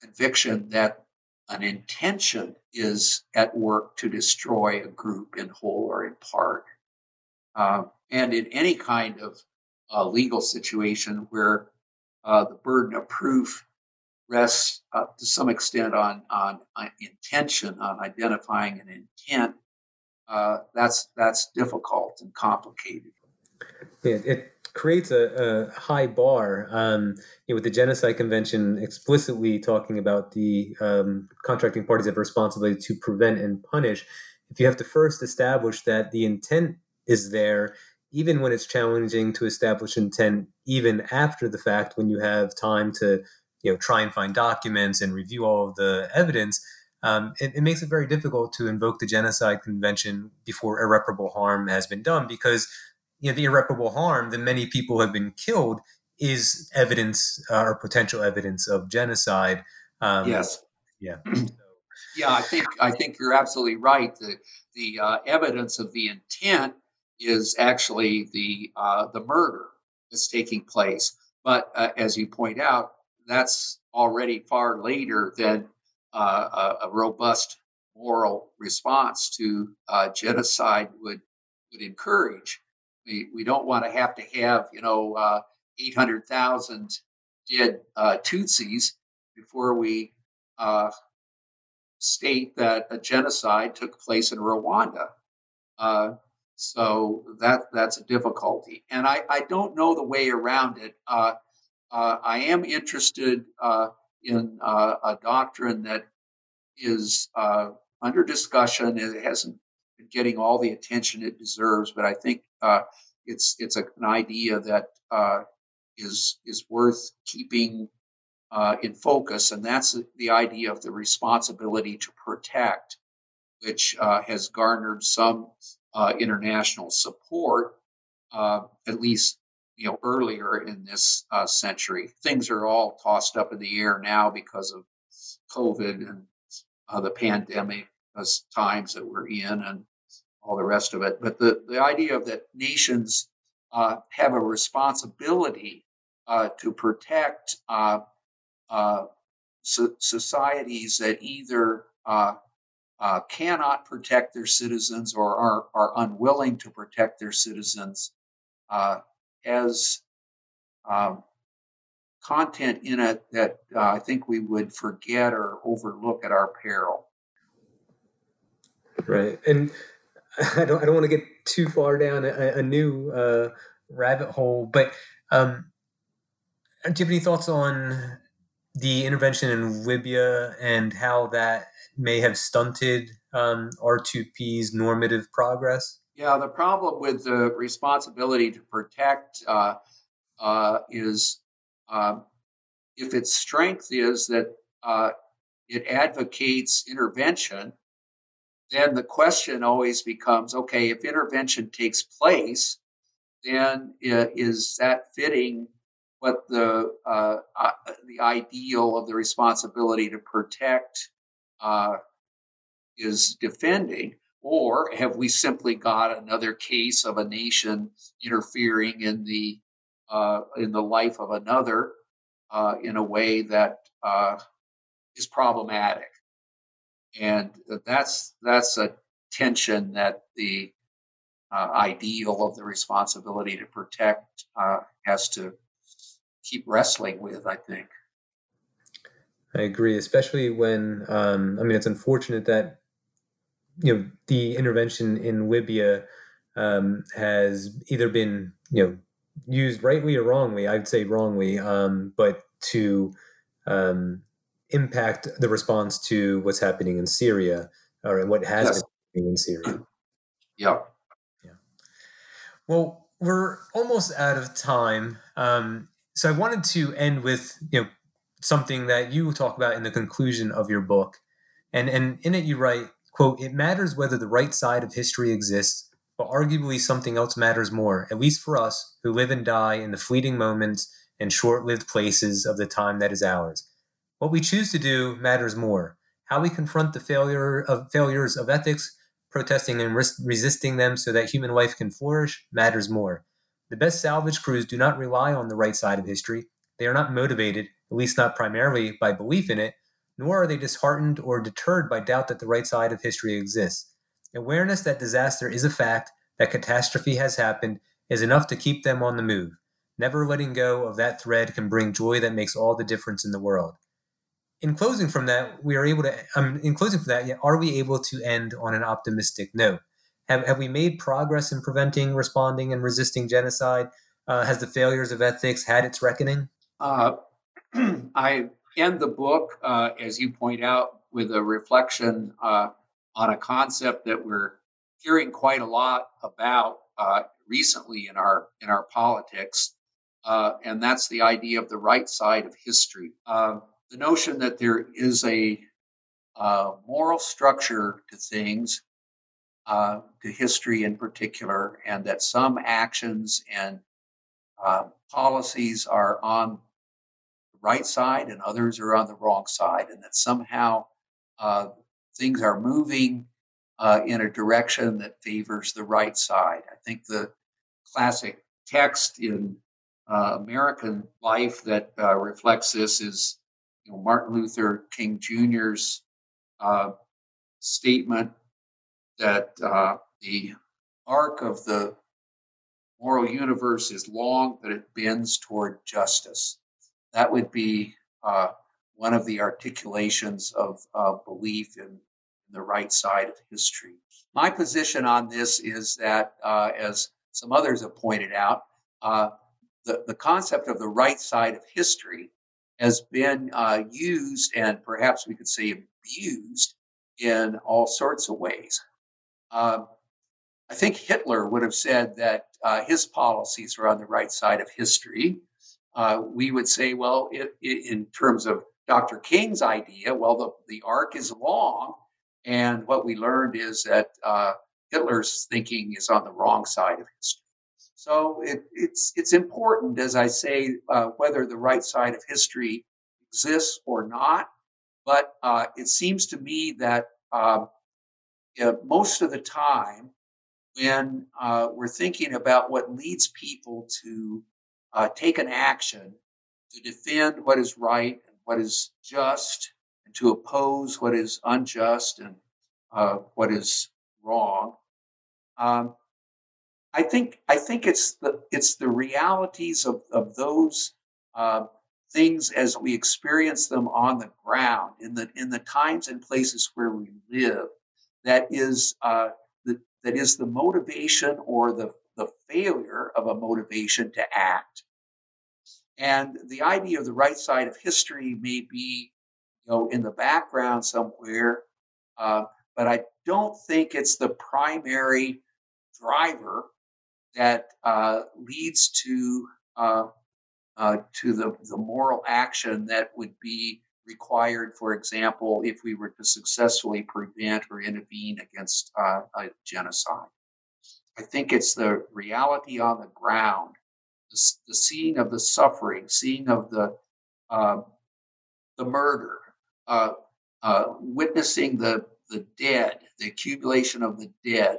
conviction that an intention is at work to destroy a group in whole or in part. Um, and in any kind of uh, legal situation where uh, the burden of proof rests uh, to some extent on, on, on, intention, on identifying an intent, uh, that's that's difficult and complicated. Yeah, it creates a, a high bar. Um, you know, with the Genocide Convention explicitly talking about the um, contracting parties have responsibility to prevent and punish. If you have to first establish that the intent is there even when it's challenging to establish intent, even after the fact, when you have time to, you know, try and find documents and review all of the evidence, um, it, it, makes it very difficult to invoke the genocide convention before irreparable harm has been done because, you know, the irreparable harm that many people have been killed is evidence uh, or potential evidence of genocide. Um, yes. Yeah. yeah, I think I think you're absolutely right. The the uh, evidence of the intent is actually the uh, the murder that's taking place. But uh, as you point out, that's already far later than uh, a, a, robust moral response to uh, genocide would would encourage. We, we don't want to have to have you know uh, eight hundred thousand dead uh, Tutsis before we state that a genocide took place in Rwanda. So that that's a difficulty, and I, I don't know the way around it. Uh, uh, I am interested uh, in uh, a doctrine that is uh, under discussion. It hasn't been getting all the attention it deserves, but I think uh, it's it's a, an idea that is is worth keeping in focus, and that's the idea of the responsibility to protect, which has garnered some uh, international support, uh, at least you know earlier in this uh, century. Things are all tossed up in the air now because of COVID and uh, the pandemic times that we're in and all the rest of it. But the, the idea of that nations uh, have a responsibility uh, to protect so societies that either uh, cannot protect their citizens or are, are unwilling to protect their citizens uh, has um, content in it that uh, I think we would forget or overlook at our peril. Right, and I don't I don't want to get too far down a, a new uh, rabbit hole, but um, do you have any thoughts on the intervention in Libya and how that may have stunted um, R2P's normative progress? Yeah, the problem with the responsibility to protect uh, uh, is uh, if its strength is that uh, it advocates intervention, then the question always becomes okay, if intervention takes place, then is that fitting what the uh, uh, the ideal of the responsibility to protect uh, is defending, or have we simply got another case of a nation interfering in the uh, in the life of another uh, in a way that uh, is problematic? and that's that's a tension that the ideal of the responsibility to protect has to keep wrestling with. I think. I agree, especially when um, I mean it's unfortunate that you know the intervention in Libya um, has either been you know used rightly or wrongly. I'd say wrongly, um, but to um, impact the response to what's happening in Syria or what has yes. been happening in Syria. Yeah. Yeah. Well, we're almost out of time. Um, so I wanted to end with you know something that you talk about in the conclusion of your book, and and in it you write, "quote It matters whether the right side of history exists, but arguably something else matters more, at least for us who live and die in the fleeting moments and short-lived places of the time that is ours. What we choose to do matters more. How we confront the failure of failures of ethics." Protesting and res- resisting them so that human life can flourish matters more. The best salvage crews do not rely on the right side of history. They are not motivated, at least not primarily, by belief in it, nor are they disheartened or deterred by doubt that the right side of history exists. Awareness that disaster is a fact, that catastrophe has happened, is enough to keep them on the move. Never letting go of that thread can bring joy that makes all the difference in the world. In closing from that, we are able to. Um, in closing from that, are we able to end on an optimistic note? Have, have we made progress in preventing, responding, and resisting genocide? Uh, has the failures of ethics had its reckoning? Uh, I end the book, uh, as you point out, with a reflection uh, on a concept that we're hearing quite a lot about uh, recently in our in our politics, uh, and that's the idea of the right side of history. the notion that there is a moral structure to things uh, to history in particular, and that some actions and uh, policies are on the right side and others are on the wrong side, and that somehow uh, things are moving uh, in a direction that favors the right side. I think the classic text in uh, American life that uh, reflects this is you know, Martin Luther King Jr.'s statement that uh, the arc of the moral universe is long, but it bends toward justice. That would be uh, one of the articulations of uh, belief in, in, the right side of history. My position on this is that, uh, as some others have pointed out, uh, the, the concept of the right side of history has been uh, used and perhaps we could say abused in all sorts of ways. Uh, I think Hitler would have said that uh, his policies were on the right side of history. Uh, we would say, well, it, it, in terms of Dr. King's idea, well, the, the arc is long. And what we learned is that uh, Hitler's thinking is on the wrong side of history. So it, it's, it's important, as I say, uh, whether the right side of history exists or not. But uh, it seems to me that um, uh, most of the time when uh, we're thinking about what leads people to uh, take an action to defend what is right and what is just and to oppose what is unjust and uh, what is wrong um, I think I think it's the it's the realities of, of those uh, things as we experience them on the ground in the in the times and places where we live that is uh, the, that is the motivation or the, the failure of a motivation to act. And the idea of the right side of history may be, you know, in the background somewhere, uh, but I don't think it's the primary driver that uh, leads to uh, uh to the, the moral action that would be required, for example, if we were to successfully prevent or intervene against uh, a genocide. I think it's the reality on the ground, the, the seeing of the suffering, seeing of the uh, the murder, uh, uh, witnessing the the dead, the accumulation of the dead,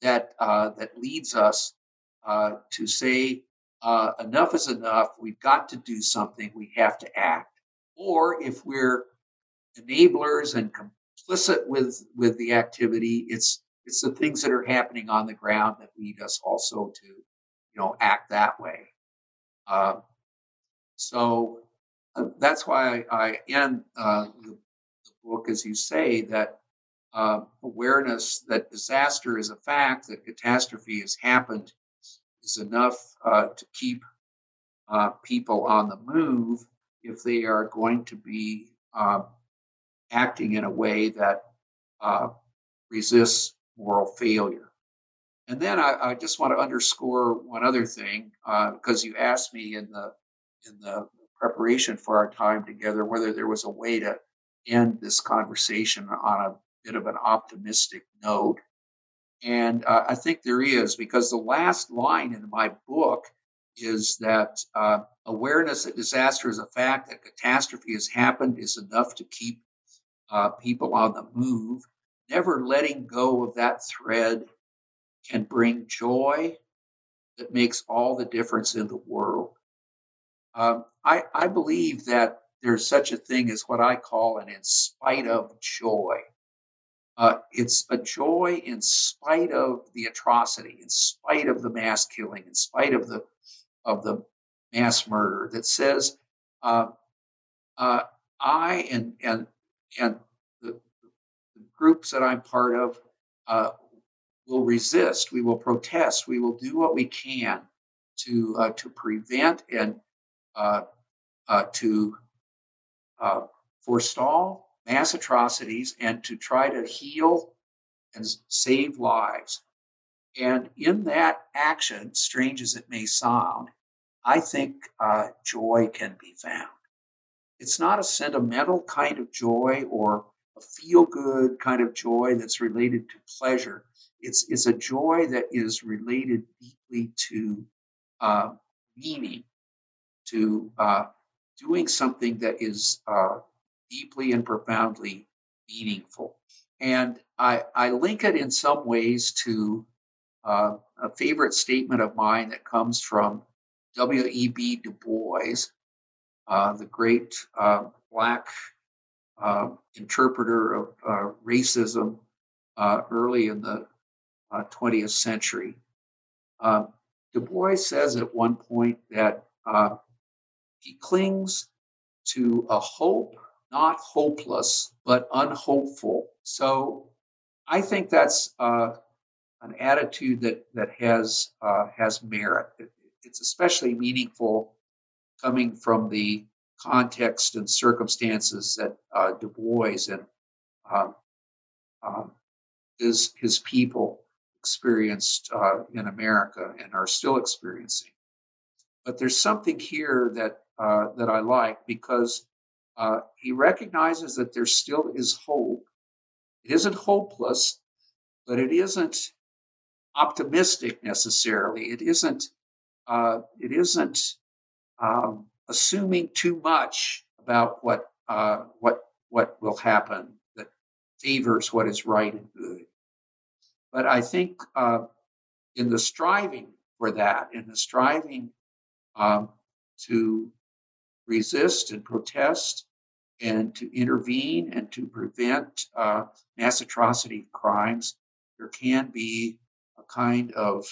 that uh, that leads us uh, to say enough is enough. We've got to do something. We have to act or if we're enablers and complicit with with the activity. It's it's the things that are happening on the ground that lead us also to, you know, act that way. Uh, so uh, that's why I, end uh, the, the, book, as you say, that uh, awareness that disaster is a fact, that catastrophe has happened, is enough uh, to keep uh, people on the move if they are going to be um, acting in a way that uh, resists moral failure. And then I, I, just want to underscore one other thing because you asked me in the in the preparation for our time together whether there was a way to end this conversation on a bit of an optimistic note. And uh, I think there is, because the last line in my book is that uh, awareness that disaster is a fact, that catastrophe has happened, is enough to keep uh, people on the move. Never letting go of that thread can bring joy that makes all the difference in the world. Um, I, I believe that there's such a thing as what I call an in spite of joy. Uh, it's a joy in spite of the atrocity, in spite of the mass killing, in spite of the of the mass murder that says, uh, uh, I and and and the, the, groups that I'm part of uh, will resist. We will protest. We will do what we can to uh, to prevent and uh, uh, to forestall mass atrocities and to try to heal and save lives. And in that action, strange as it may sound, I think uh, joy can be found. It's not a sentimental kind of joy or a feel good kind of joy that's related to pleasure. It's, it's a joy that is related deeply to uh, meaning to uh, doing something that is uh, deeply and profoundly meaningful. And I, I link it in some ways to uh, a favorite statement of mine that comes from W.E.B. Du Bois, uh, the great uh, Black uh, interpreter of racism early in the 20th century. Du Bois says at one point that uh, he clings to a hope, not hopeless, but unhopeful. So I think that's uh, an attitude that that has uh, has merit. It, it's especially meaningful coming from the context and circumstances that uh, Du Bois and um, um, his his people experienced uh, in America and are still experiencing. But there's something here that uh, that I like because uh, he recognizes that there still is hope. It isn't hopeless, but it isn't optimistic necessarily. It isn't. Uh, it isn't um, assuming too much about what uh, what what will happen that favors what is right and good. But I think uh, in the striving for that, in the striving um, to resist and protest and to intervene and to prevent uh, mass atrocity crimes, there can be kind of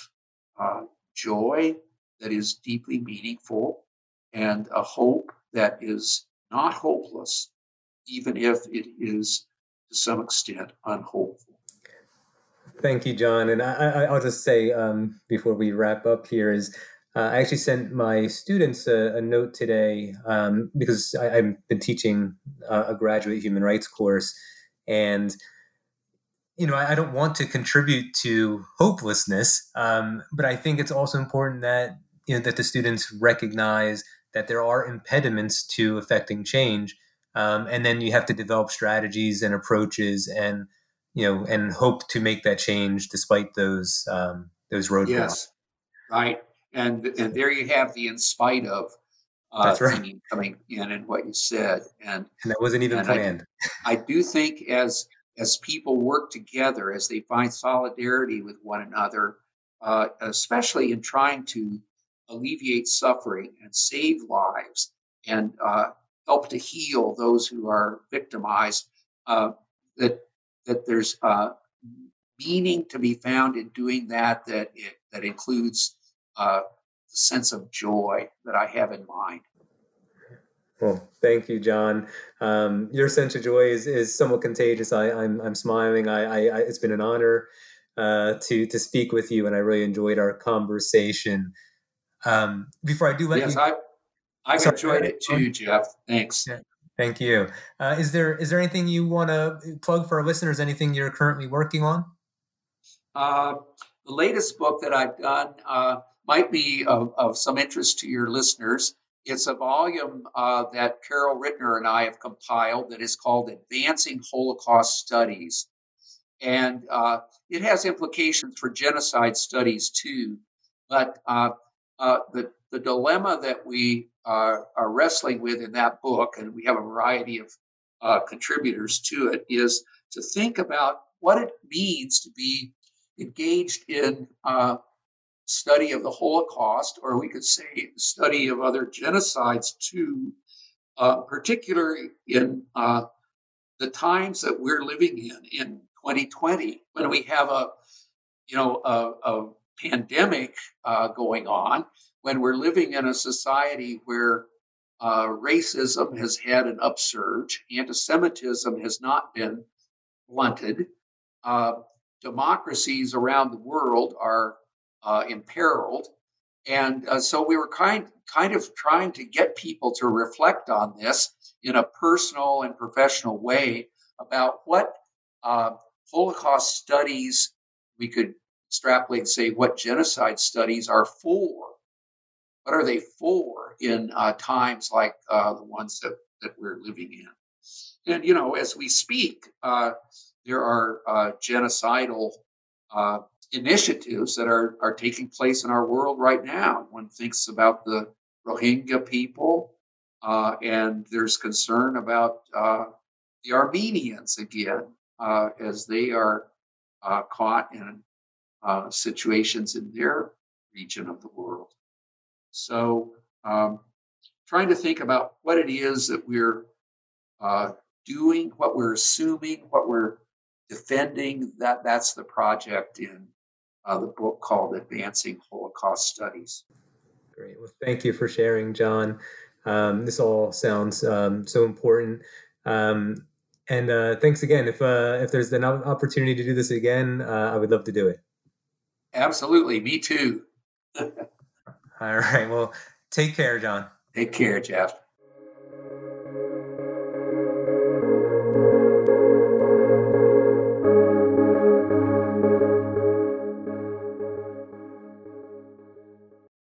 uh, joy that is deeply meaningful and a hope that is not hopeless, even if it is to some extent unhopeful. Thank you, John. And I, will just say um, before we wrap up here is uh, I actually sent my students a, a note today um, because I, have been teaching a, graduate human rights course, and you know I, I don't want to contribute to hopelessness, um, but I think it's also important that you know that the students recognize that there are impediments to affecting change, um, and then you have to develop strategies and approaches and you know and hope to make that change despite those um, those roadblocks. Yes, right and and there you have the in spite of uh, That's right. coming in and what you said, and and that wasn't even planned. I, I, do think as as people work together, as they find solidarity with one another, uh, especially in trying to alleviate suffering and save lives and uh, help to heal those who are victimized, uh, that that there's uh, meaning to be found in doing that that it, that includes uh, the sense of joy that I have in mind. Well, thank you, John. Um, your sense of joy is, is somewhat contagious. I, I'm, I'm smiling. I, I, I, it's been an honor uh, to to speak with you, and I really enjoyed our conversation. Um, before I do let yes, you, I, I've enjoyed it too, Jeff. Thanks. Yeah. Thank you. Uh, is there is there anything you want to plug for our listeners? Anything you're currently working on? Uh, the latest book that I've done uh, might be of, of, some interest to your listeners. It's a volume uh, that Carol Rittner and I have compiled that is called Advancing Holocaust Studies. And uh, it has implications for genocide studies too. But uh, uh, the, the dilemma that we are wrestling with in that book, and we have a variety of uh, contributors to it, is to think about what it means to be engaged in uh, study of the Holocaust, or we could say study of other genocides too, uh, particularly in uh, the times that we're living in in 2020, when we have a you know a, a pandemic uh, going on, when we're living in a society where uh, racism has had an upsurge, anti-Semitism has not been blunted. Uh, democracies around the world are uh, imperiled. And uh, so we were kind, kind of trying to get people to reflect on this in a personal and professional way about what uh, Holocaust studies, we could extrapolate, say, what genocide studies are for. What are they for in uh, times like uh, the ones that, that we're living in? And, you know, as we speak, uh, there are genocidal uh, initiatives that are, are taking place in our world right now. One thinks about the Rohingya people, uh, and there's concern about uh, the Armenians again, uh, as they are uh, caught in situations in their region of the world. So, um, trying to think about what it is that we're doing, what we're assuming, what we're defending that that's the project in uh, the book called advancing holocaust studies. Great. Well thank you for sharing john. Um, this all sounds um, so important. Um, and uh, thanks again. If uh, if there's an opportunity to do this again uh, i would love to do it. Absolutely. Me too. All right. Well take care john. Take care jeff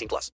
18 plus.